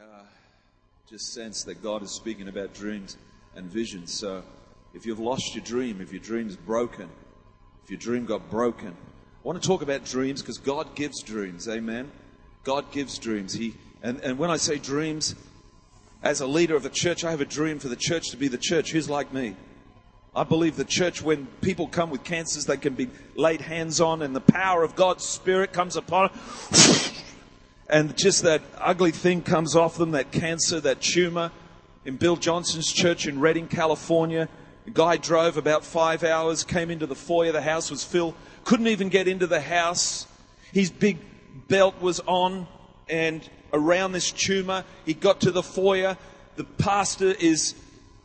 uh, just sense that God is speaking about dreams and visions. So if you've lost your dream, if your dream's broken, if your dream got broken, I want to talk about dreams because God gives dreams. Amen. God gives dreams. He and, and when I say dreams, as a leader of the church, I have a dream for the church to be the church. Who's like me? I believe the church, when people come with cancers, they can be laid hands on and the power of God's Spirit comes upon and just that ugly thing comes off them, that cancer, that tumor. In Bill Johnson's church in Redding, California, a guy drove about five hours, came into the foyer, the house was filled, couldn't even get into the house. His big belt was on and around this tumor. He got to the foyer. The pastor is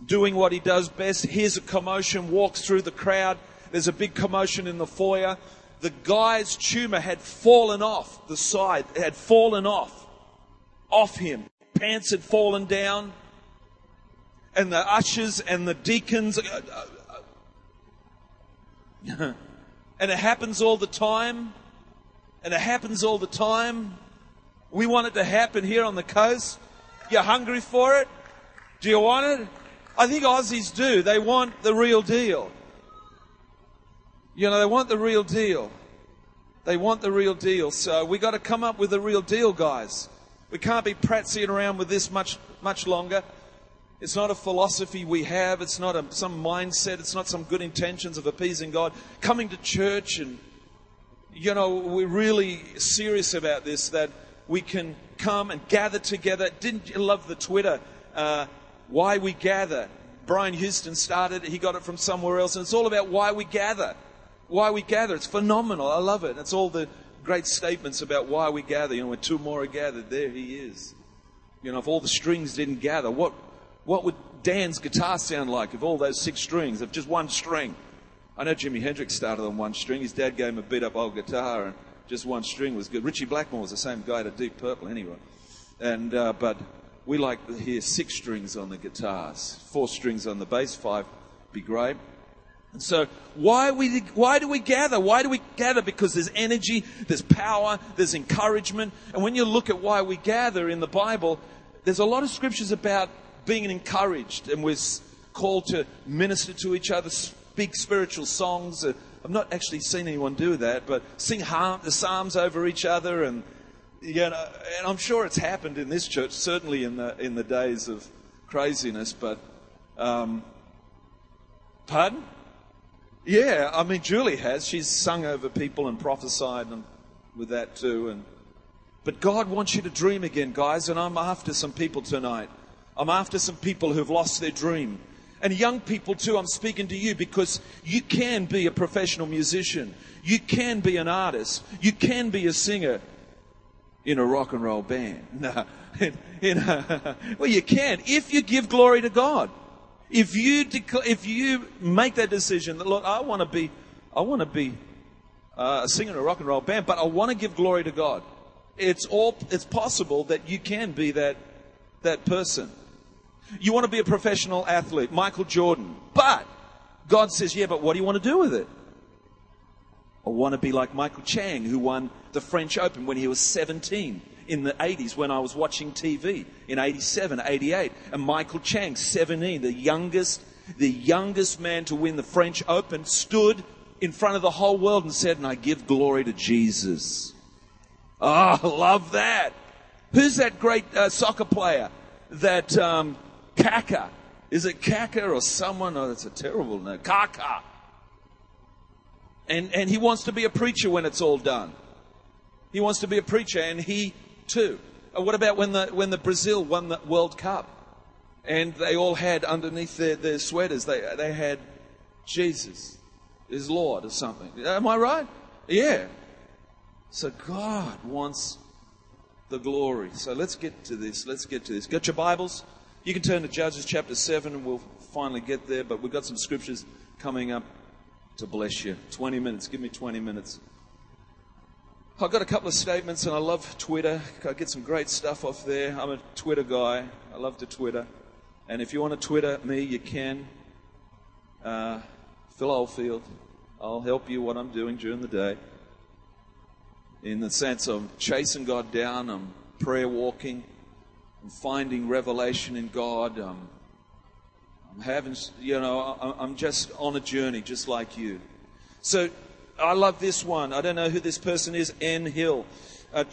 doing what he does best. Here's a commotion, walks through the crowd. There's a big commotion in the foyer the guy's tumor had fallen off the side, it had fallen off, off him. Pants had fallen down. And the ushers and the deacons. And it happens all the time. And it happens all the time. We want it to happen here on the coast. You're hungry for it? Do you want it? I think Aussies do. They want the real deal. You know, they want the real deal. They want the real deal. So we got to come up with the real deal, guys. We can't be pratsying around with this much, much longer. It's not a philosophy we have. It's not a, some mindset. It's not some good intentions of appeasing God. Coming to church and, you know, we're really serious about this that we can come and gather together. Didn't you love the Twitter? Uh, why we gather. Brian Houston started it. He got it from somewhere else. And it's all about why we gather why we gather. It's phenomenal. I love it. It's all the great statements about why we gather. You know, when two more are gathered, there he is. You know, if all the strings didn't gather, what, what would Dan's guitar sound like if all those six strings, if just one string? I know Jimi Hendrix started on one string. His dad gave him a beat up old guitar, and just one string was good. Ritchie Blackmore was the same guy to Deep Purple, anyway. And, uh, but we like to hear six strings on the guitars, four strings on the bass, five be great. And so why, we, why do we gather? Why do we gather? Because there's energy, there's power, there's encouragement. And when you look at why we gather in the Bible, there's a lot of scriptures about being encouraged and we're called to minister to each other, speak spiritual songs. Uh, I've not actually seen anyone do that, but sing the psalms over each other and you know, and I'm sure it's happened in this church, certainly in the in the days of craziness. But um, pardon? Yeah, I mean, Julie has. She's sung over people and prophesied and with that too. And but God wants you to dream again, guys. And I'm after some people tonight. I'm after some people who've lost their dream. And young people too, I'm speaking to you because you can be a professional musician. You can be an artist. You can be a singer in a rock and roll band. No, in, in a, well, you can if you give glory to God. If you, dec- if you make that decision that, look, I want to be, I want to be uh, a singer in a rock and roll band, but I want to give glory to God. It's all, it's possible that you can be that, that person. You want to be a professional athlete, Michael Jordan, but God says, yeah, but what do you want to do with it? I want to be like Michael Chang, who won the French Open when he was 17 in the 80s when I was watching TV in 87, 88. And Michael Chang, 17, the youngest, the youngest man to win the French Open, stood in front of the whole world and said, and I give glory to Jesus. Oh, love that. Who's that great uh, soccer player? That um, Kaka. Is it Kaka or someone? Oh, that's a terrible name. Kaka. And, and he wants to be a preacher when it's all done. He wants to be a preacher and he too. Uh, what about when the, when the Brazil won the World Cup? And they all had underneath their, their sweaters, they, they had Jesus is Lord or something. Am I right? Yeah. So God wants the glory. So let's get to this. Let's get to this. Got your Bibles? You can turn to Judges chapter 7 and we'll finally get there, but we've got some scriptures coming up to bless you. 20 minutes. Give me 20 minutes. I've got a couple of statements, and I love Twitter. I get some great stuff off there. I'm a Twitter guy. I love to Twitter. And if you want to Twitter me, you can. Uh, Phil Oldfield. I'll help you what I'm doing during the day. In the sense of chasing God down, I'm prayer walking, I'm finding revelation in God. Um, I'm having, you know, I'm just on a journey just like you. So I love this one. I don't know who this person is, N. Hill. Uh,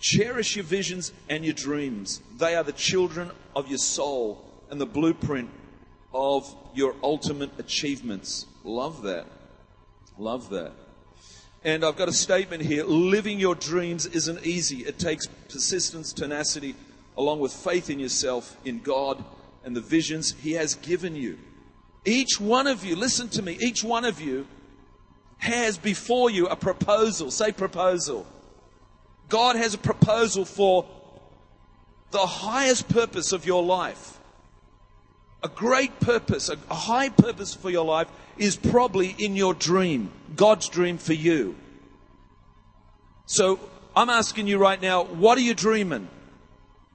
cherish your visions and your dreams. They are the children of your soul and the blueprint of your ultimate achievements. Love that. Love that. And I've got a statement here. Living your dreams isn't easy. It takes persistence, tenacity, along with faith in yourself, in God, and the visions He has given you. Each one of you, listen to me, each one of you has before you a proposal. Say proposal. God has a proposal for the highest purpose of your life. A great purpose, a, high purpose for your life is probably in your dream, God's dream for you. So I'm asking you right now, what are you dreaming?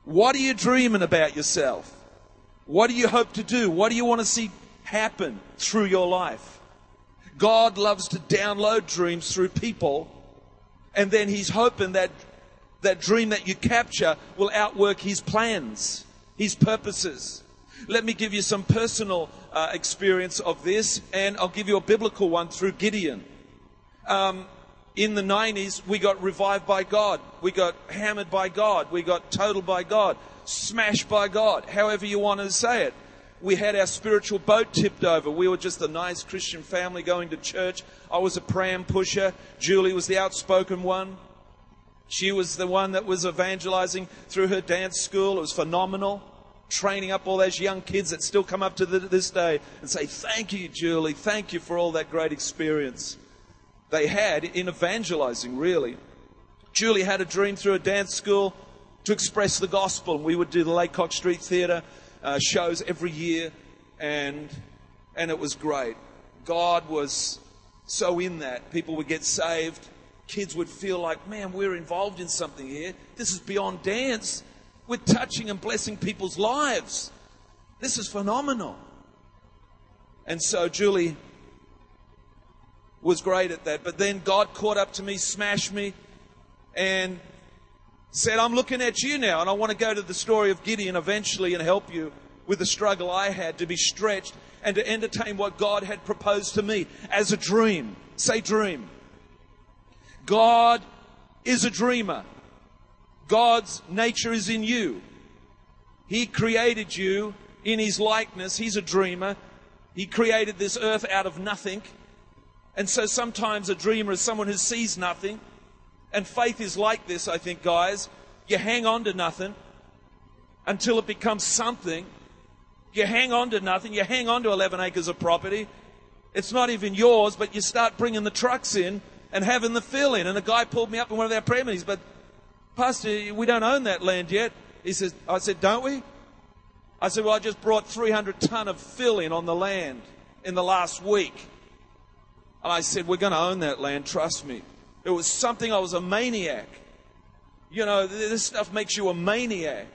What are you dreaming about yourself? What do you hope to do? What do you want to see happen through your life? God loves to download dreams through people, and then He's hoping that that dream that you capture will outwork His plans, His purposes. Let me give you some personal uh, experience of this, and I'll give you a biblical one through Gideon. Um, in the 90s, we got revived by God. We got hammered by God. We got totaled by God. Smashed by God. However you want to say it. We had our spiritual boat tipped over. We were just a nice Christian family going to church. I was a pram pusher. Julie was the outspoken one. She was the one that was evangelizing through her dance school. It was phenomenal. Training up all those young kids that still come up to the, this day and say, Thank you, Julie. Thank you for all that great experience they had in evangelizing, really. Julie had a dream through a dance school to express the gospel. We would do the Laycock Street Theatre uh, shows every year, and, and it was great. God was so in that. People would get saved. Kids would feel like, man, we're involved in something here. This is beyond dance. We're touching and blessing people's lives. This is phenomenal. And so Julie was great at that. But then God caught up to me, smashed me, and said, I'm looking at you now, and I want to go to the story of Gideon eventually and help you with the struggle I had to be stretched and to entertain what God had proposed to me as a dream. Say dream. God is a dreamer. God's nature is in you. He created you in His likeness. He's a dreamer. He created this earth out of nothing. And so sometimes a dreamer is someone who sees nothing. And faith is like this, I think, guys. You hang on to nothing until it becomes something. You hang on to nothing. You hang on to 11 acres of property. It's not even yours, but you start bringing the trucks in and having the fill in. And a guy pulled me up in one of our prayer meetings, but Pastor, we don't own that land yet. He says, I said, don't we? I said, well, I just brought 300 ton of fill in on the land in the last week. And I said, we're going to own that land, trust me. It was something, I was a maniac. You know, this stuff makes you a maniac.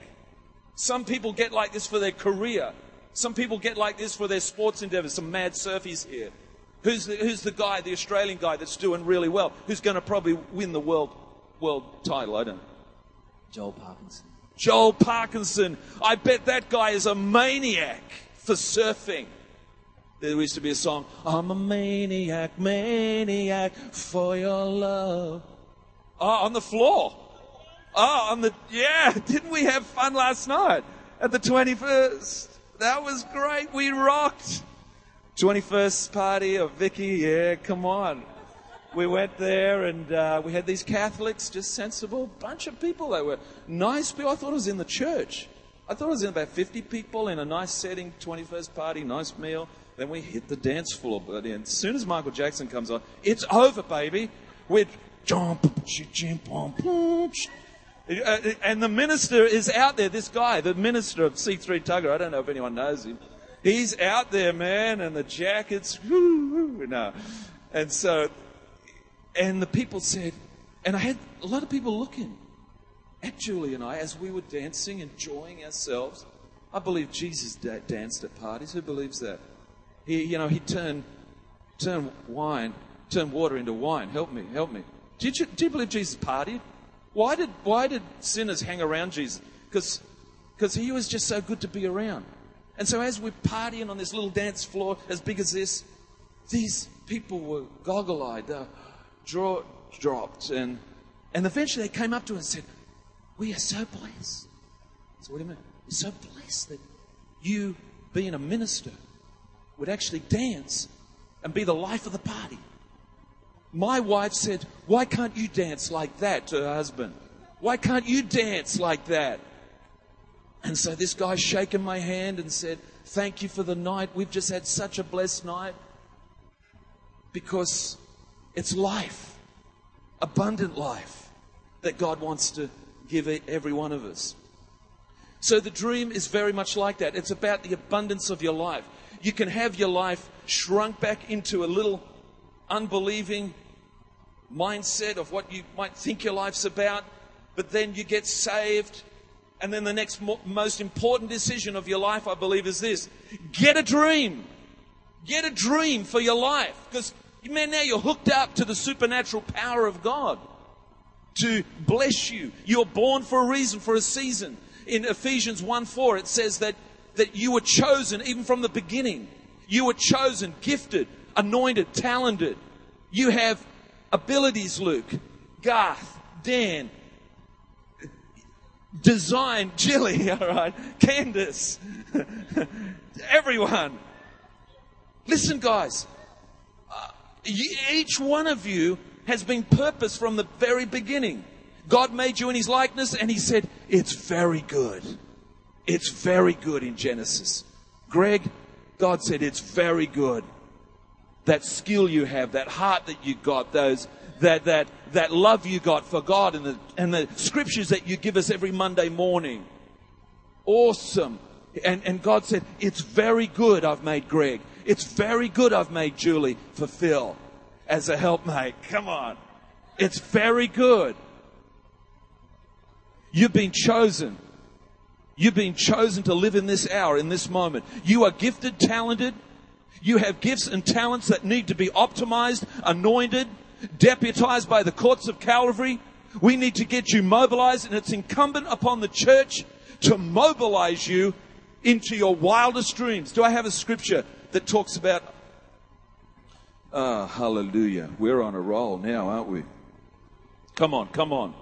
Some people get like this for their career. Some people get like this for their sports endeavors. Some mad surfies here. Who's the, who's the guy, the Australian guy that's doing really well? Who's going to probably win the world, world title? I don't know. Joel Parkinson. Joel Parkinson. I bet that guy is a maniac for surfing. There used to be a song, I'm a maniac, maniac for your love. Oh, on the floor. Oh, on the, yeah, didn't we have fun last night at the 21st? That was great. We rocked. 21st party of Vicky, yeah, come on. We went there and uh, we had these Catholics, just sensible bunch of people. They were nice people. I thought it was in the church. I thought it was in about 50 people in a nice setting, 21st party, nice meal. Then we hit the dance floor. But as soon as Michael Jackson comes on, it's over, baby. We're jump, jump, uh, and the minister is out there. This guy, the minister of C3 Tuggerah, I don't know if anyone knows him. He's out there, man, and the jackets, no. And so, and the people said, and I had a lot of people looking at Julie and I as we were dancing, enjoying ourselves. I believe Jesus da- danced at parties. Who believes that? He, you know, he turned, turned wine, turned water into wine. Help me, help me. Do you, do you believe Jesus partied? Why did, why did sinners hang around Jesus? Because he was just so good to be around. And so as we're partying on this little dance floor as big as this, these people were goggle-eyed, uh, draw, dropped, and, and eventually they came up to us and said, we are so blessed. So what do you mean? We're so blessed that you, being a minister, would actually dance and be the life of the party. My wife said, Why can't you dance like that to her husband? Why can't you dance like that? And so this guy shaking my hand and said, Thank you for the night. We've just had such a blessed night. Because it's life, abundant life, that God wants to give every one of us. So the dream is very much like that. It's about the abundance of your life. You can have your life shrunk back into a little unbelieving mindset of what you might think your life's about, but then you get saved. And then the next mo- most important decision of your life, I believe, is this get a dream. Get a dream for your life. Because, man, now you're hooked up to the supernatural power of God to bless you. You're born for a reason, for a season. In Ephesians 1 4, it says that, that you were chosen even from the beginning. You were chosen, gifted, anointed, talented. You have abilities, Luke, Garth, Dan, Design, Jilly, all right, Candace, everyone. Listen, guys, uh, each one of you has been purposed from the very beginning. God made you in His likeness, and He said, It's very good. It's very good in Genesis. Greg, God said, It's very good. That skill you have, that heart that you got, those, that, that, that love you got for God, and the, and the scriptures that you give us every Monday morning. Awesome. And, and God said, It's very good I've made Greg. It's very good I've made Julie for Phil as a helpmate. Come on. It's very good. You've been chosen. You've been chosen to live in this hour, in this moment. You are gifted, talented. You have gifts and talents that need to be optimized, anointed, deputized by the courts of Calvary. We need to get you mobilized, and it's incumbent upon the church to mobilize you into your wildest dreams. Do I have a scripture that talks about Ah, hallelujah. We're on a roll now, aren't we? Come on, come on.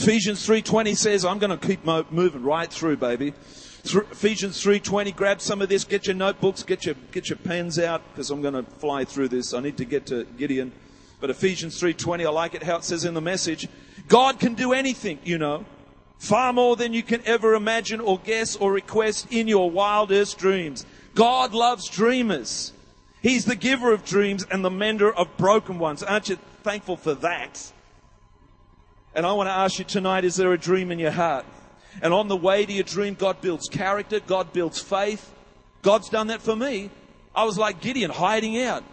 Ephesians 3:20 says, I'm going to keep mo- moving right through, baby. Th- Ephesians 3:20, grab some of this, get your notebooks, get your get your pens out because I'm going to fly through this. I need to get to Gideon. But Ephesians 3:20, I like it how it says in the message, God can do anything, you know. Far more than you can ever imagine or guess or request in your wildest dreams. God loves dreamers. He's the giver of dreams and the mender of broken ones. Aren't you thankful for that? And I want to ask you tonight, is there a dream in your heart? And on the way to your dream, God builds character, God builds faith. God's done that for me. I was like Gideon, hiding out.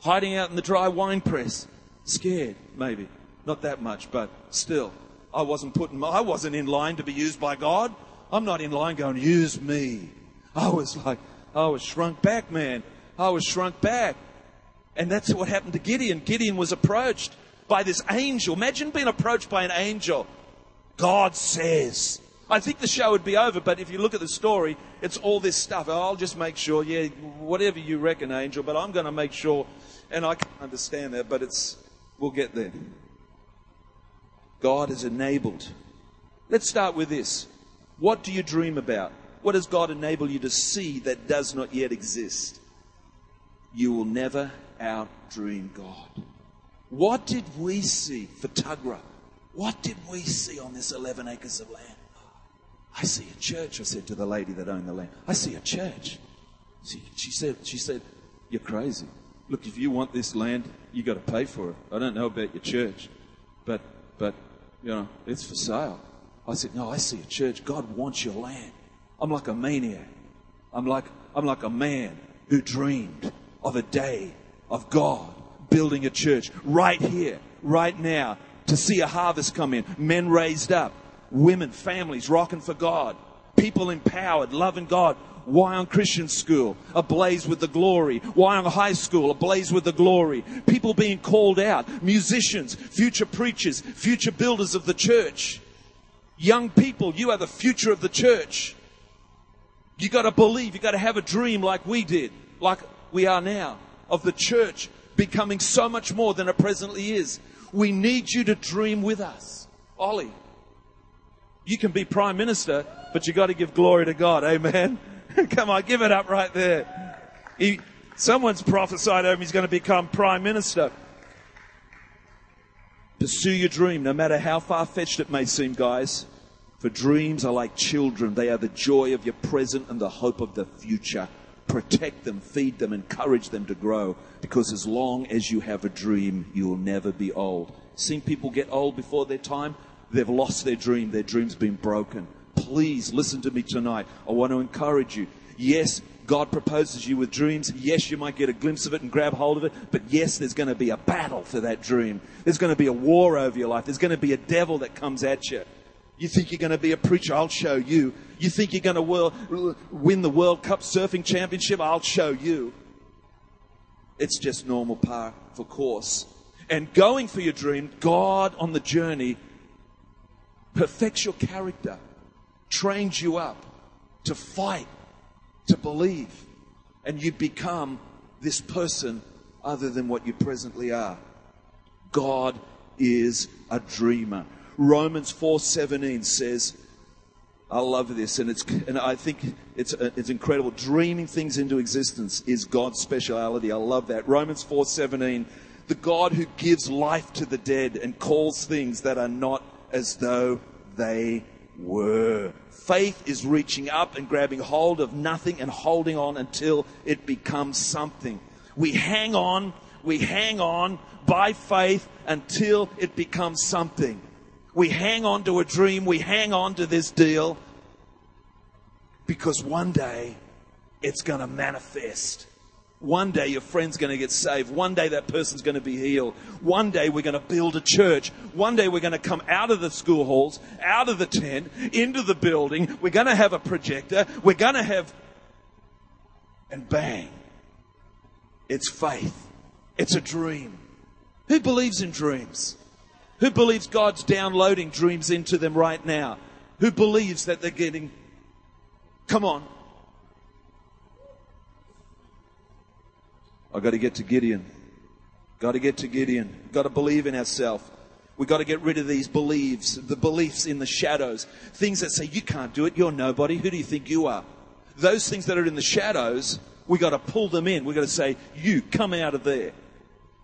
Hiding out in the dry wine press. Scared, maybe. Not that much, but still. I wasn't putting, I wasn't in line to be used by God. I'm not in line going, use me. I was like, I was shrunk back, man. I was shrunk back. And that's what happened to Gideon. Gideon was approached by this angel. Imagine being approached by an angel. God says. I think the show would be over, but if you look at the story, it's all this stuff. Oh, I'll just make sure, yeah, whatever you reckon, angel, but I'm going to make sure. And I can't understand that, but it's, we'll get there. God has enabled. Let's start with this. What do you dream about? What does God enable you to see that does not yet exist? You will never outdream God. What did we see for Tuggerah? What did we see on this 11 acres of land? I see a church, I said to the lady that owned the land. I see a church. She, she said, she said, you're crazy. Look, if you want this land, you got to pay for it. I don't know about your church, but, but, you know, it's for sale. I said, no, I see a church. God wants your land. I'm like a maniac. I'm like, I'm like a man who dreamed of a day of God building a church right here, right now, to see a harvest come in, men raised up, women, families rocking for God, people empowered, loving God. Wyong Christian School, ablaze with the glory. Wyong High School, ablaze with the glory. People being called out, musicians, future preachers, future builders of the church. Young people, you are the future of the church. You gotta believe, you gotta have a dream like we did, like we are now, of the church becoming so much more than it presently is. We need you to dream with us. Ollie, you can be prime minister, but you gotta give glory to God. Amen. Come on, give it up right there. He, someone's prophesied over him he's going to become prime minister. Pursue your dream, no matter how far fetched it may seem, guys. For dreams are like children, they are the joy of your present and the hope of the future. Protect them, feed them, encourage them to grow. Because as long as you have a dream, you will never be old. Seen people get old before their time? They've lost their dream, their dream's been broken. Please listen to me tonight. I want to encourage you. Yes, God proposes you with dreams. Yes, you might get a glimpse of it and grab hold of it. But yes, there's going to be a battle for that dream. There's going to be a war over your life. There's going to be a devil that comes at you. You think you're going to be a preacher? I'll show you. You think you're going to win the World Cup surfing championship? I'll show you. It's just normal par for course. And going for your dream, God on the journey perfects your character, trains you up to fight to believe, and you become this person other than what you presently are. God is a dreamer. Romans 4:17 says, I love this, and it's and I think it's uh, it's incredible. Dreaming things into existence is God's speciality. I love that. Romans 4:17, the God who gives life to the dead and calls things that are not as though they were. Faith is reaching up and grabbing hold of nothing and holding on until it becomes something. We hang on, we hang on by faith until it becomes something. We hang on to a dream, we hang on to this deal because one day it's going to manifest. One day your friend's going to get saved. One day that person's going to be healed. One day we're going to build a church. One day we're going to come out of the school halls, out of the tent, into the building. We're going to have a projector. We're going to have, and bang. It's faith. It's a dream. Who believes in dreams? Who believes God's downloading dreams into them right now? Who believes that they're getting, come on, I got to get to Gideon. Got to get to Gideon. Got to believe in ourselves. We've got to get rid of these beliefs, the beliefs in the shadows, things that say you can't do it, you're nobody. Who do you think you are? Those things that are in the shadows, we've got to pull them in. We've got to say, you come out of there.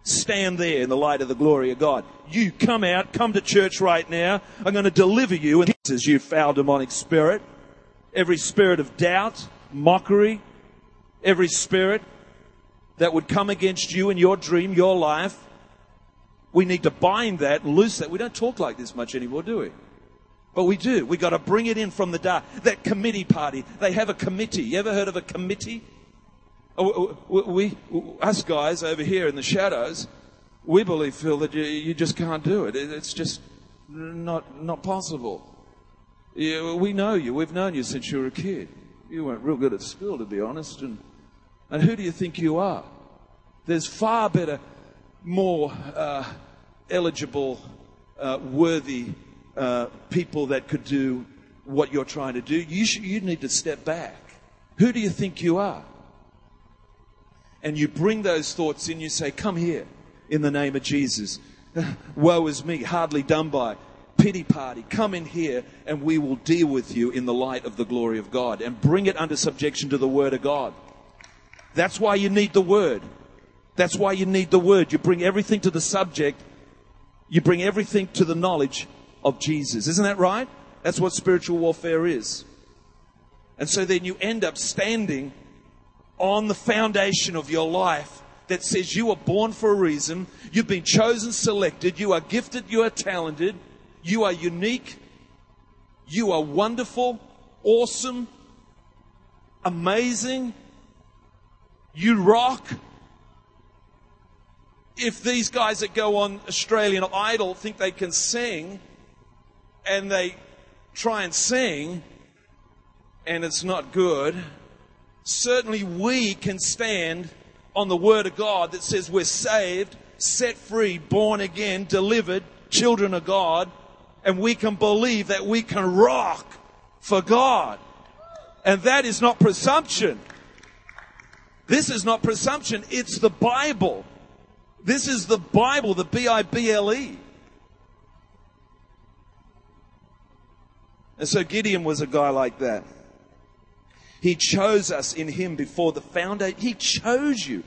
Stand there in the light of the glory of God. You come out, come to church right now. I'm going to deliver you. And says, you foul demonic spirit, every spirit of doubt, mockery, every spirit that would come against you and your dream, your life. We need to bind that, loose that. We don't talk like this much anymore, do we? But we do. We got to bring it in from the dark. That committee party. They have a committee. You ever heard of a committee? Oh, we, us guys over here in the shadows, we believe, Phil, that you, you just can't do it. It's just not, not possible. We know you. We've known you since you were a kid. You weren't real good at school, to be honest, and and who do you think you are? There's far better, more uh, eligible, uh, worthy uh, people that could do what you're trying to do. You, should, you need to step back. Who do you think you are? And you bring those thoughts in, you say, Come here in the name of Jesus. Woe is me, hardly done by. Pity party, come in here and we will deal with you in the light of the glory of God and bring it under subjection to the Word of God. That's why you need the word. That's why you need the word. You bring everything to the subject. You bring everything to the knowledge of Jesus. Isn't that right? That's what spiritual warfare is. And so then you end up standing on the foundation of your life that says you are born for a reason. You've been chosen, selected. You are gifted. You are talented. You are unique. You are wonderful, awesome, amazing, you rock. If these guys that go on Australian Idol think they can sing and they try and sing and it's not good, certainly we can stand on the Word of God that says we're saved, set free, born again, delivered, children of God, and we can believe that we can rock for God. And that is not presumption. This is not presumption. It's the Bible. This is the Bible, the B-I-B-L-E. And so Gideon was a guy like that. He chose us in him before the foundation. He chose you.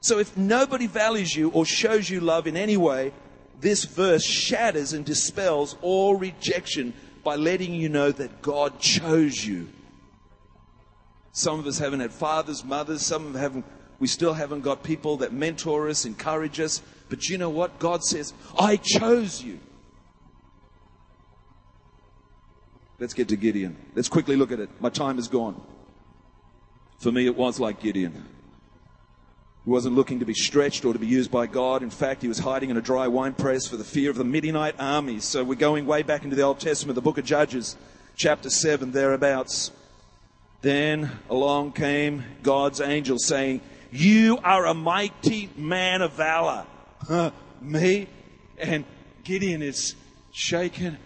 So if nobody values you or shows you love in any way, this verse shatters and dispels all rejection by letting you know that God chose you. Some of us haven't had fathers, mothers, some of haven't, we still haven't got people that mentor us, encourage us. But you know what? God says, I chose you. Let's get to Gideon. Let's quickly look at it. My time is gone. For me, it was like Gideon. He wasn't looking to be stretched or to be used by God. In fact, he was hiding in a dry wine press for the fear of the Midianite armies. So we're going way back into the Old Testament, the book of Judges, chapter 7, thereabouts. Then along came God's angel saying, You are a mighty man of valor. Me? And Gideon is shaken.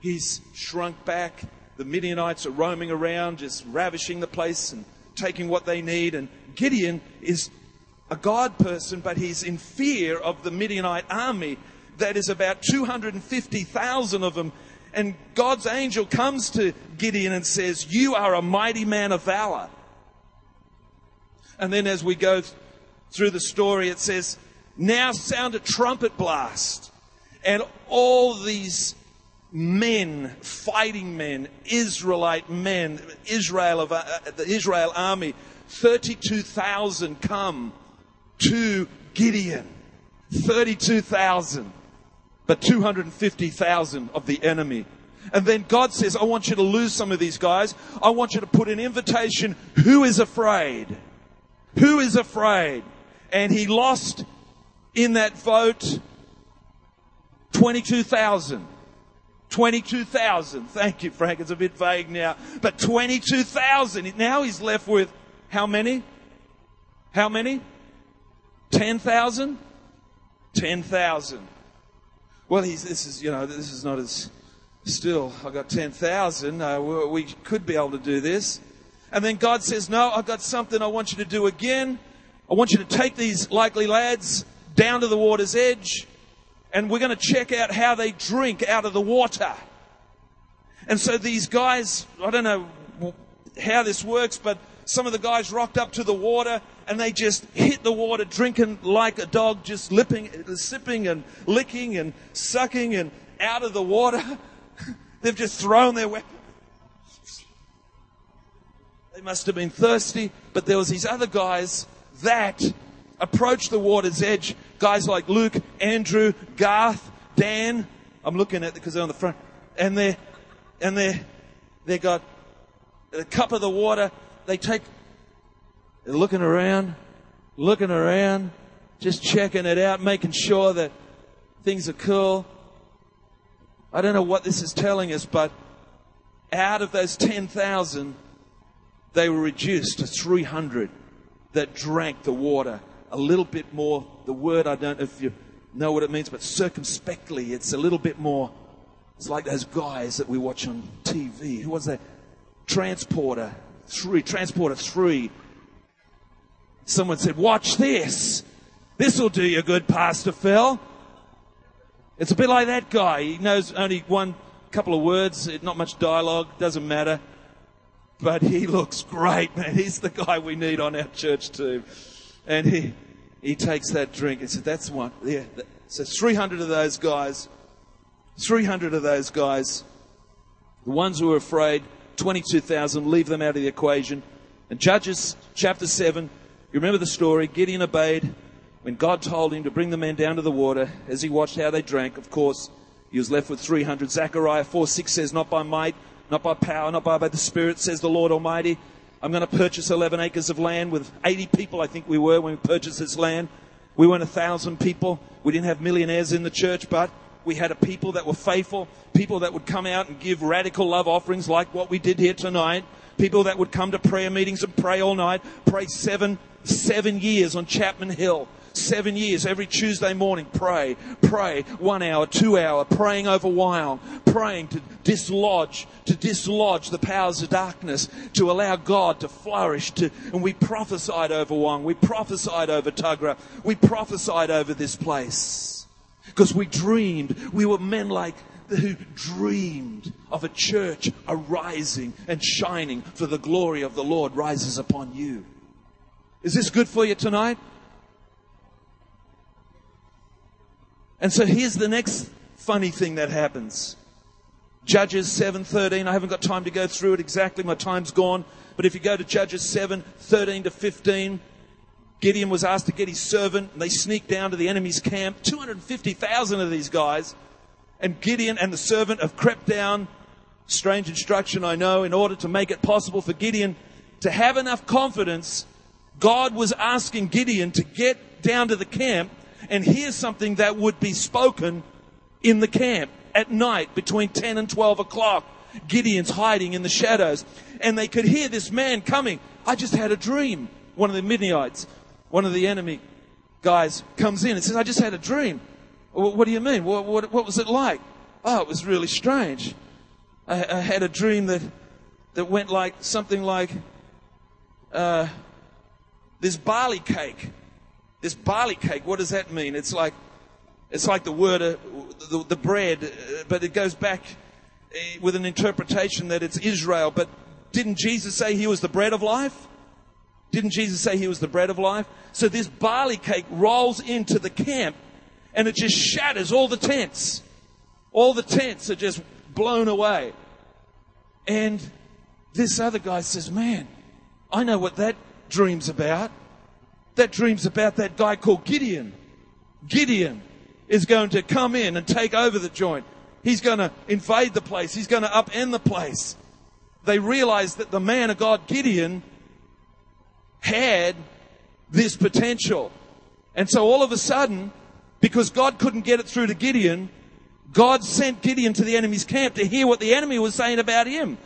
He's shrunk back. The Midianites are roaming around, just ravishing the place and taking what they need. And Gideon is a God person, but he's in fear of the Midianite army that is about 250,000 of them. And God's angel comes to Gideon and says, You are a mighty man of valor. And then as we go through the story, it says, Now sound a trumpet blast. And all these men, fighting men, Israelite men, Israel of uh, the Israel army, 32,000 come to Gideon. 32,000, but 250,000 of the enemy. And then God says, I want you to lose some of these guys. I want you to put an invitation. Who is afraid? Who is afraid? And he lost in that vote 22,000. 22,000. Thank you, Frank. It's a bit vague now. But 22,000. Now he's left with how many? How many? 10,000? 10,000. Well, he's, this is, you know, this is not as, still, I've got 10,000. Uh, we, we could be able to do this. And then God says, no, I've got something I want you to do again. I want you to take these likely lads down to the water's edge and we're going to check out how they drink out of the water. And so these guys, I don't know how this works, but some of the guys rocked up to the water and they just hit the water, drinking like a dog, just lipping, sipping and licking and sucking and out of the water. They've just thrown their weapons. They must have been thirsty, but there was these other guys that approached the water's edge. Guys like Luke, Andrew, Garth, Dan. I'm looking at because they're on the front, and they, and they, they got a cup of the water. They take, looking around, looking around, just checking it out, making sure that things are cool. I don't know what this is telling us, but out of those 10,000, they were reduced to 300 that drank the water a little bit more. The word, I don't know if you know what it means, but circumspectly, it's a little bit more. It's like those guys that we watch on TV. Who was that? Transporter 3, Transporter 3. Someone said, Watch this. This will do you good, Pastor Phil. It's a bit like that guy. He knows only one couple of words, not much dialogue, doesn't matter. But he looks great, man. He's the guy we need on our church team. And he, he takes that drink and said, That's one. Yeah. So 300 of those guys, 300 of those guys, the ones who were afraid, 22,000, leave them out of the equation. And Judges chapter 7, you remember the story? Gideon obeyed when God told him to bring the men down to the water. As he watched how they drank, of course, he was left with 300. Zechariah 4 6 says, Not by might, not by power, not by, by the Spirit, says the Lord Almighty. I'm going to purchase 11 acres of land with 80 people, I think we were when we purchased this land. We weren't a thousand people. We didn't have millionaires in the church, but we had a people that were faithful, people that would come out and give radical love offerings like what we did here tonight, people that would come to prayer meetings and pray all night, pray seven, seven years on Chapman Hill. seven years, every Tuesday morning, pray, pray, one hour, two hour, praying over Wyong, praying to dislodge, to dislodge the powers of darkness, to allow God to flourish. To, and we prophesied over Wyong, we prophesied over Tuggerah, we prophesied over this place. Because we dreamed, we were men like who dreamed of a church arising and shining for the glory of the Lord rises upon you. Is this good for you tonight? And so here's the next funny thing that happens. Judges 7:13. I haven't got time to go through it exactly. My time's gone. But if you go to Judges 7:13 to 15, Gideon was asked to get his servant, and they sneaked down to the enemy's camp. 250,000 of these guys. And Gideon and the servant have crept down. Strange instruction, I know, in order to make it possible for Gideon to have enough confidence. God was asking Gideon to get down to the camp and hear something that would be spoken in the camp at night between 10 and 12 o'clock. Gideon's hiding in the shadows and they could hear this man coming. I just had a dream. One of the Midianites, one of the enemy guys comes in and says, I just had a dream. What do you mean? What, what, what was it like? Oh, it was really strange. I, I, had a dream that, that went like something like uh, this barley cake this barley cake, what does that mean? It's like, it's like the word, uh, the, the bread, uh, but it goes back uh, with an interpretation that it's Israel. But didn't Jesus say he was the bread of life? Didn't Jesus say he was the bread of life? So this barley cake rolls into the camp and it just shatters all the tents. All the tents are just blown away. And this other guy says, Man, I know what that dream's about. That dream's about that guy called Gideon. Gideon is going to come in and take over the joint. He's going to invade the place. He's going to upend the place. They realize that the man of God, Gideon, had this potential. And so all of a sudden, because God couldn't get it through to Gideon, God sent Gideon to the enemy's camp to hear what the enemy was saying about him.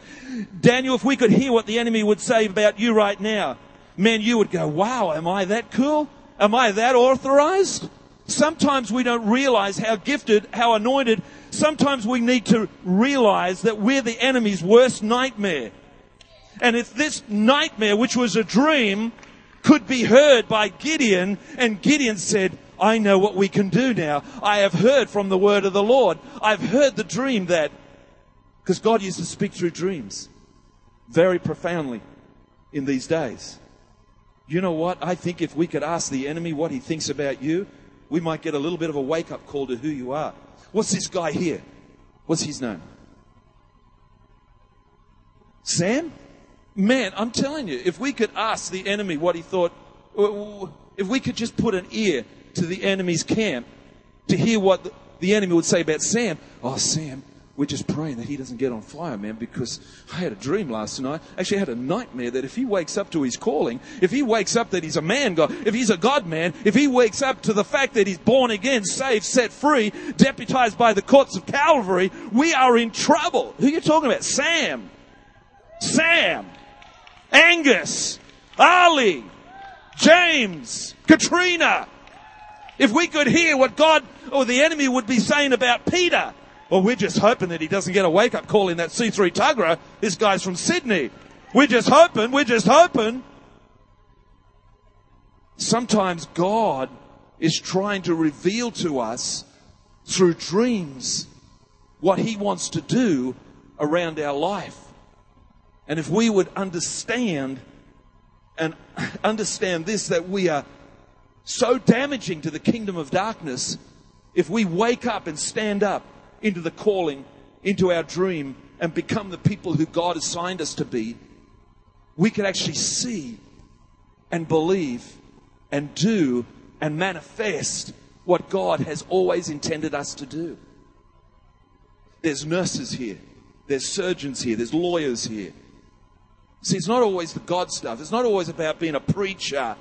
Daniel, if we could hear what the enemy would say about you right now, man, you would go, wow, am I that cool? Am I that authorized? Sometimes we don't realize how gifted, how anointed. Sometimes we need to realize that we're the enemy's worst nightmare. And if this nightmare, which was a dream, could be heard by Gideon, and Gideon said, I know what we can do now. I have heard from the word of the Lord. I've heard the dream that, because God used to speak through dreams very profoundly in these days. You know what? I think if we could ask the enemy what he thinks about you, we might get a little bit of a wake up call to who you are. What's this guy here? What's his name? Sam? Man, I'm telling you, if we could ask the enemy what he thought, uh, if we could just put an ear to the enemy's camp to hear what the enemy would say about Sam, oh, Sam, we're just praying that he doesn't get on fire, man, because I had a dream last night. Actually, I had a nightmare that if he wakes up to his calling, if he wakes up that he's a man God, if he's a God man, if he wakes up to the fact that he's born again, saved, set free, deputized by the courts of Calvary, we are in trouble. Who are you talking about? Sam. Sam. Angus. Ali. James. Katrina. If we could hear what God or the enemy would be saying about Peter, well, we're just hoping that he doesn't get a wake up call in that C3 Tuggerah. This guy's from Sydney. We're just hoping, we're just hoping. Sometimes God is trying to reveal to us through dreams what he wants to do around our life. And if we would understand and understand this, that we are so damaging to the kingdom of darkness, if we wake up and stand up into the calling, into our dream, and become the people who God assigned us to be, we can actually see and believe and do and manifest what God has always intended us to do. There's nurses here, there's surgeons here, there's lawyers here. See, it's not always the God stuff. It's not always about being a preacher.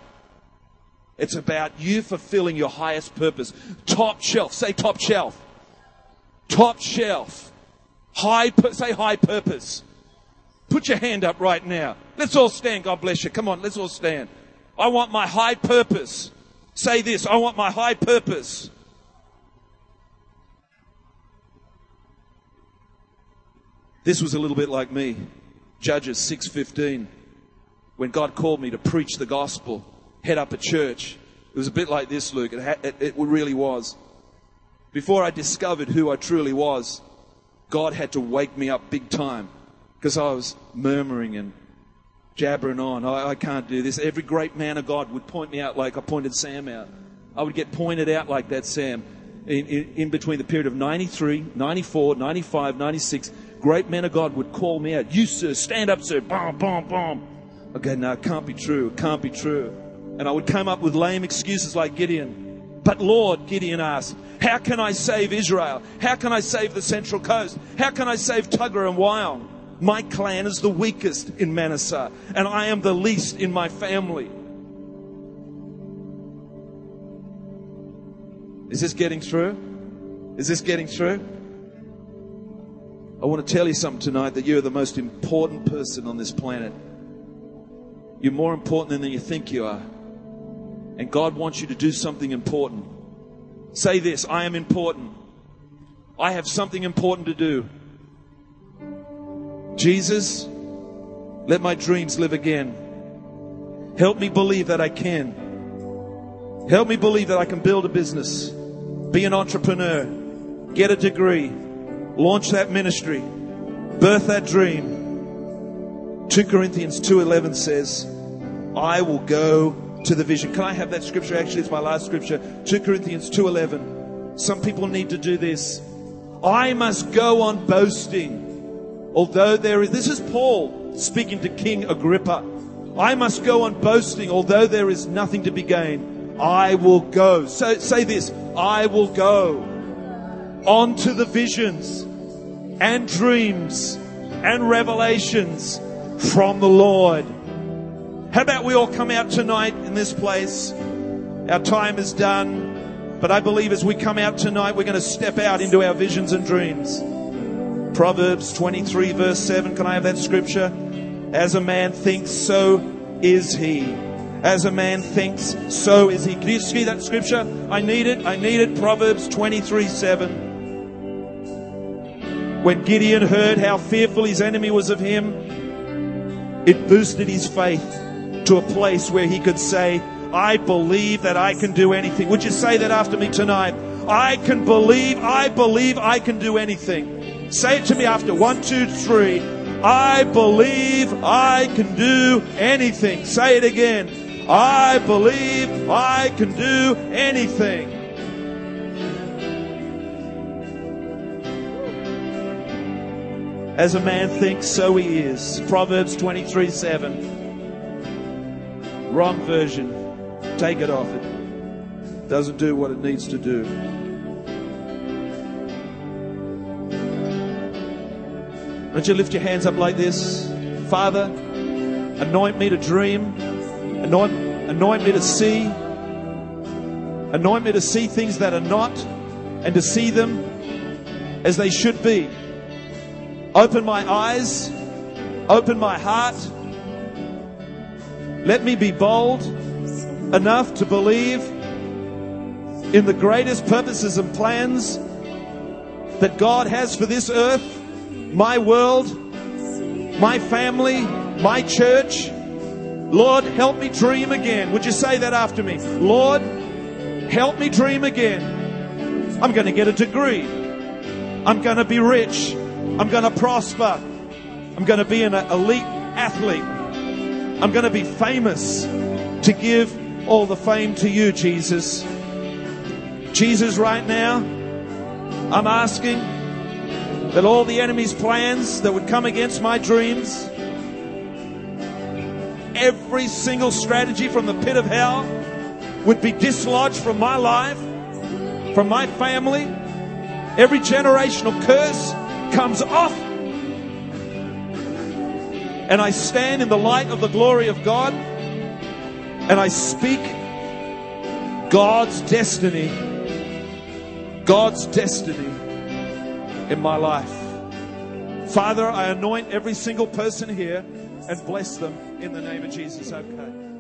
It's about you fulfilling your highest purpose. Top shelf. Say top shelf top shelf. High, say high purpose. Put your hand up right now. Let's all stand. God bless you. Come on, let's all stand. I want my high purpose Say this I want my high purpose. This was a little bit like me. Judges 6:15 when God called me to preach the gospel, head up a church. It was a bit like this, Luke. It, ha- it, it really was. Before I discovered who I truly was, God had to wake me up big time because I was murmuring and jabbering on. I, I can't do this. Every great man of God would point me out like I pointed Sam out. I would get pointed out like that, Sam, in, in, in between the period of 93, 94, 95, 96. Great men of God would call me out. You, sir, stand up, sir. Boom, boom, boom. Okay, no, it can't be true. It can't be true. And I would come up with lame excuses like Gideon. But Lord, Gideon asked, how can I save Israel? How can I save the Central Coast? How can I save Tuggerah and Wyong? My clan is the weakest in Manasseh, and I am the least in my family. Is this getting through? Is this getting through? I want to tell you something tonight that you're the most important person on this planet. You're more important than you think you are. And God wants you to do something important. Say this I am important. I have something important to do. Jesus, let my dreams live again. Help me believe that I can. Help me believe that I can build a business, be an entrepreneur, get a degree, launch that ministry, birth that dream. 2 Corinthians 2:11 says, "I will go to the vision." Can I have that scripture? Actually, it's my last scripture. 2 Corinthians 2:11. Some people need to do this. I must go on boasting. Although there is this is Paul speaking to King Agrippa. I must go on boasting although there is nothing to be gained. I will go. So say this, I will go on to the visions and dreams and revelations from the Lord. How about we all come out tonight in this place? Our time is done, but I believe as we come out tonight, we're going to step out into our visions and dreams. Proverbs 23, verse 7. Can I have that scripture? As a man thinks, so is he. As a man thinks, so is he. Can you see that scripture? I need it. I need it. Proverbs 23, 7. When Gideon heard how fearful his enemy was of him, it boosted his faith to a place where he could say, I believe that I can do anything. Would you say that after me tonight? I can believe, I believe I can do anything. Say it to me after one, two, three. I believe I can do anything. Say it again. I believe I can do anything. As a man thinks, so he is. Proverbs 23 7. Wrong version. Take it off. It doesn't do what it needs to do. Don't you lift your hands up like this? Father, anoint me to dream, anoint, anoint me to see, anoint me to see things that are not, and to see them as they should be. Open my eyes, open my heart. Let me be bold enough to believe in the greatest purposes and plans that God has for this earth my world, my family, my church. Lord, help me dream again. Would you say that after me? Lord, help me dream again. I'm going to get a degree. I'm going to be rich. I'm going to prosper. I'm going to be an elite athlete. I'm going to be famous to give all the fame to you, Jesus. Jesus, right now, I'm asking that all the enemy's plans that would come against my dreams, every single strategy from the pit of hell would be dislodged from my life, from my family. Every generational curse comes off. And I stand in the light of the glory of God and I speak God's destiny. God's destiny in my life. Father, I anoint every single person here and bless them in the name of Jesus. Okay.